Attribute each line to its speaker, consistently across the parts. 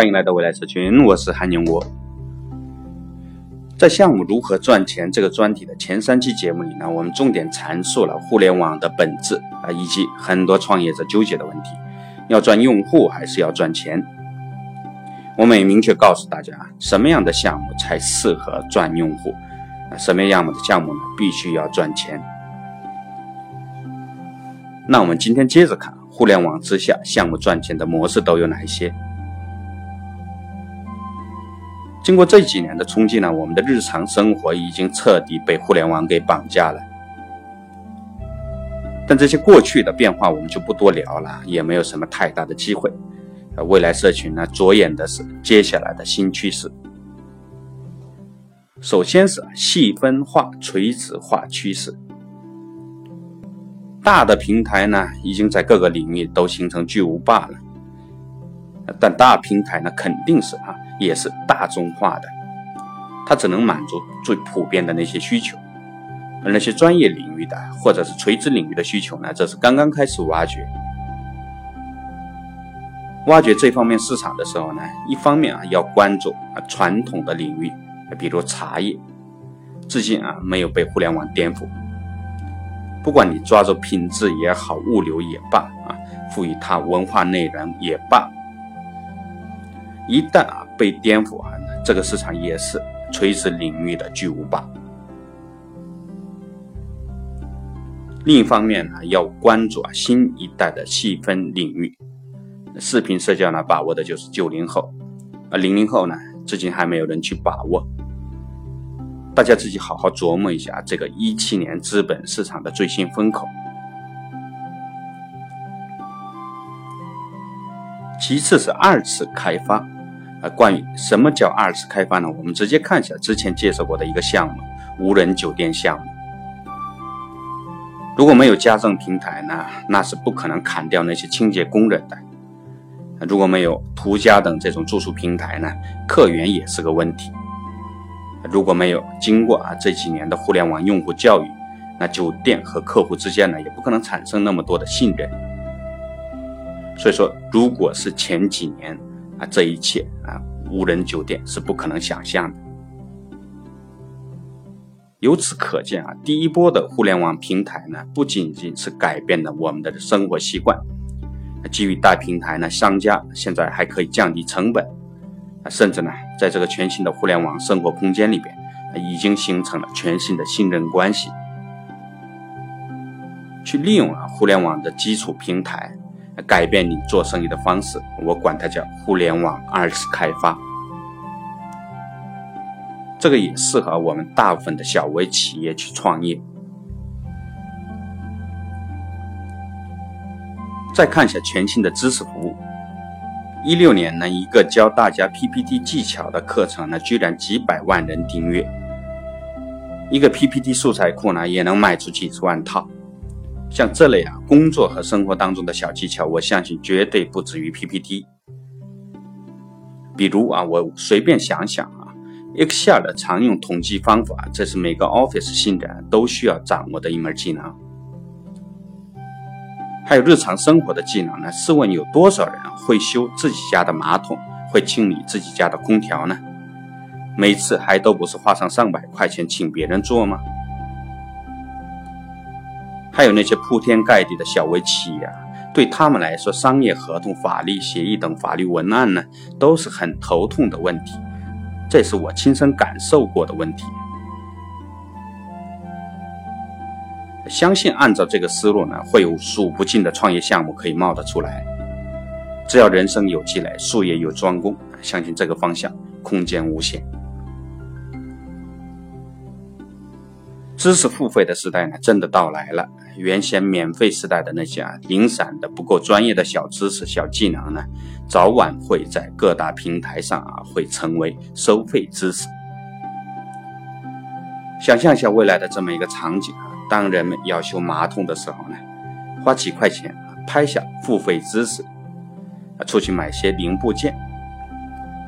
Speaker 1: 欢迎来到未来社群，我是韩宁国。在项目如何赚钱这个专题的前三期节目里呢，我们重点阐述了互联网的本质啊，以及很多创业者纠结的问题：要赚用户还是要赚钱？我们也明确告诉大家，什么样的项目才适合赚用户，什么样的项目呢，必须要赚钱。那我们今天接着看，互联网之下项目赚钱的模式都有哪一些？经过这几年的冲击呢，我们的日常生活已经彻底被互联网给绑架了。但这些过去的变化我们就不多聊了，也没有什么太大的机会。呃未来社群呢，着眼的是接下来的新趋势。首先是细分化、垂直化趋势。大的平台呢，已经在各个领域都形成巨无霸了。但大平台呢，肯定是啊，也是大众化的，它只能满足最普遍的那些需求，而那些专业领域的或者是垂直领域的需求呢，这是刚刚开始挖掘。挖掘这方面市场的时候呢，一方面啊要关注啊传统的领域，比如茶叶，至今啊没有被互联网颠覆。不管你抓住品质也好，物流也罢啊，赋予它文化内容也罢，一旦啊被颠覆啊，这个市场也是垂直领域的巨无霸。另一方面呢，要关注啊新一代的细分领域，视频社交呢把握的就是九零后，而零零后呢至今还没有人去把握。大家自己好好琢磨一下这个一七年资本市场的最新风口。其次是二次开发，啊，关于什么叫二次开发呢？我们直接看一下之前介绍过的一个项目——无人酒店项目。如果没有家政平台呢，那是不可能砍掉那些清洁工人的；如果没有途家等这种住宿平台呢，客源也是个问题。如果没有经过啊这几年的互联网用户教育，那酒店和客户之间呢也不可能产生那么多的信任。所以说，如果是前几年啊，这一切啊无人酒店是不可能想象的。由此可见啊，第一波的互联网平台呢，不仅仅是改变了我们的生活习惯，基于大平台呢，商家现在还可以降低成本啊。甚至呢，在这个全新的互联网生活空间里边，已经形成了全新的信任关系。去利用啊互联网的基础平台，改变你做生意的方式，我管它叫互联网二次开发。这个也适合我们大部分的小微企业去创业。再看一下全新的知识服务。一六年呢，一个教大家 PPT 技巧的课程呢，居然几百万人订阅。一个 PPT 素材库呢，也能卖出几十万套。像这类啊，工作和生活当中的小技巧，我相信绝对不止于 PPT。比如啊，我随便想想啊，Excel 的常用统计方法，这是每个 Office 新人都需要掌握的一门技能。还有日常生活的技能呢？试问有多少人会修自己家的马桶，会清理自己家的空调呢？每次还都不是花上上百块钱请别人做吗？还有那些铺天盖地的小微企业啊，对他们来说，商业合同、法律协议等法律文案呢，都是很头痛的问题。这是我亲身感受过的问题。相信按照这个思路呢，会有数不尽的创业项目可以冒得出来。只要人生有积累，术业有专攻，相信这个方向空间无限。知识付费的时代呢，真的到来了。原先免费时代的那些啊零散的不够专业的小知识、小技能呢，早晚会在各大平台上啊会成为收费知识。想象一下未来的这么一个场景啊。当人们要修马桶的时候呢，花几块钱拍下付费知识，啊，出去买些零部件，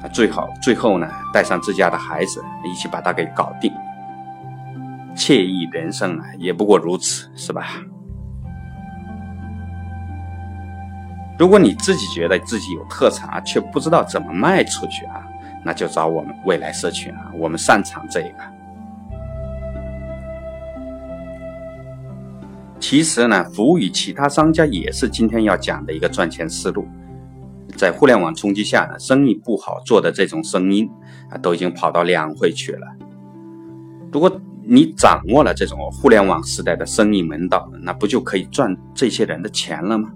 Speaker 1: 啊，最好最后呢带上自家的孩子一起把它给搞定，惬意人生啊，也不过如此，是吧？如果你自己觉得自己有特长，却不知道怎么卖出去啊，那就找我们未来社群啊，我们擅长这个。其实呢，服务于其他商家也是今天要讲的一个赚钱思路。在互联网冲击下呢，生意不好做的这种声音啊，都已经跑到两会去了。如果你掌握了这种互联网时代的生意门道，那不就可以赚这些人的钱了吗？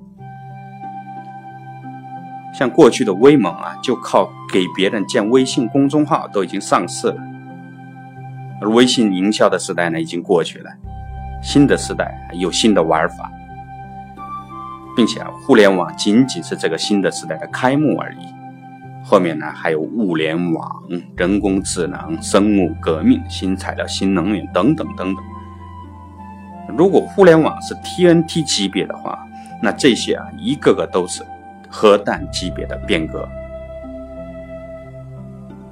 Speaker 1: 像过去的威猛啊，就靠给别人建微信公众号都已经上市了。而微信营销的时代呢，已经过去了，新的时代有新的玩法。并且啊，互联网仅仅是这个新的时代的开幕而已，后面呢还有物联网、人工智能、生物革命、新材料、新能源等等等等。如果互联网是 TNT 级别的话，那这些啊一个个都是核弹级别的变革。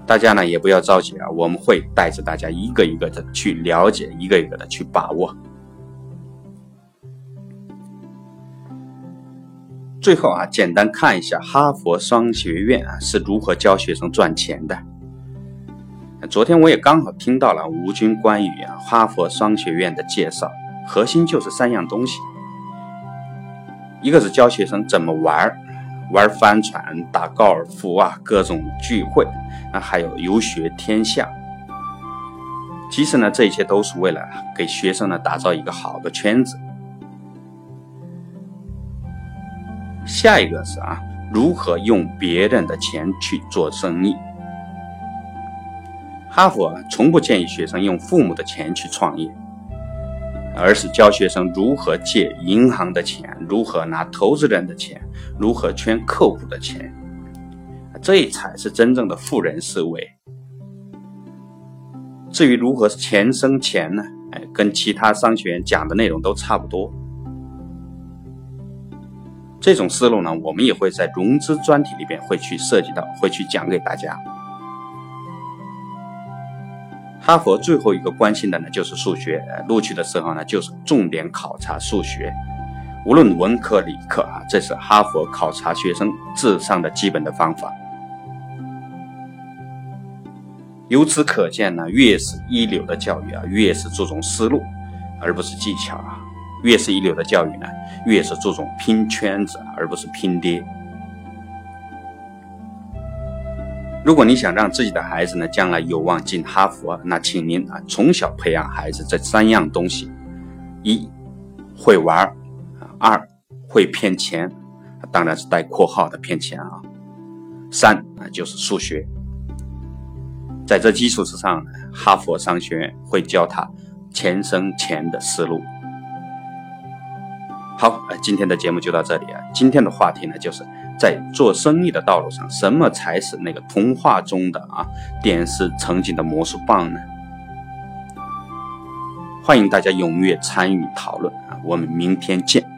Speaker 1: 大家呢也不要着急啊，我们会带着大家一个一个的去了解，一个一个的去把握。最后啊，简单看一下哈佛商学院啊是如何教学生赚钱的。昨天我也刚好听到了吴军关于啊哈佛商学院的介绍，核心就是三样东西：一个是教学生怎么玩，玩帆船、打高尔夫啊，各种聚会啊，还有游学天下。其实呢，这一切都是为了给学生呢打造一个好的圈子。下一个是啊，如何用别人的钱去做生意？哈佛从不建议学生用父母的钱去创业，而是教学生如何借银行的钱，如何拿投资人的钱，如何圈客户的钱，这才是真正的富人思维。至于如何钱生钱呢？哎，跟其他商学院讲的内容都差不多。这种思路呢，我们也会在融资专题里边会去涉及到，会去讲给大家。哈佛最后一个关心的呢，就是数学。录取的时候呢，就是重点考察数学，无论文科理科啊，这是哈佛考察学生智商的基本的方法。由此可见呢，越是一流的教育啊，越是注重思路，而不是技巧啊。越是一流的教育呢，越是注重拼圈子，而不是拼爹。如果你想让自己的孩子呢，将来有望进哈佛，那请您啊，从小培养孩子这三样东西：一会玩二会骗钱，当然是带括号的骗钱啊；三啊就是数学。在这基础之上，哈佛商学院会教他钱生钱的思路。好，呃今天的节目就到这里啊。今天的话题呢，就是在做生意的道路上，什么才是那个童话中的啊电视曾经的魔术棒呢？欢迎大家踊跃参与讨论啊，我们明天见。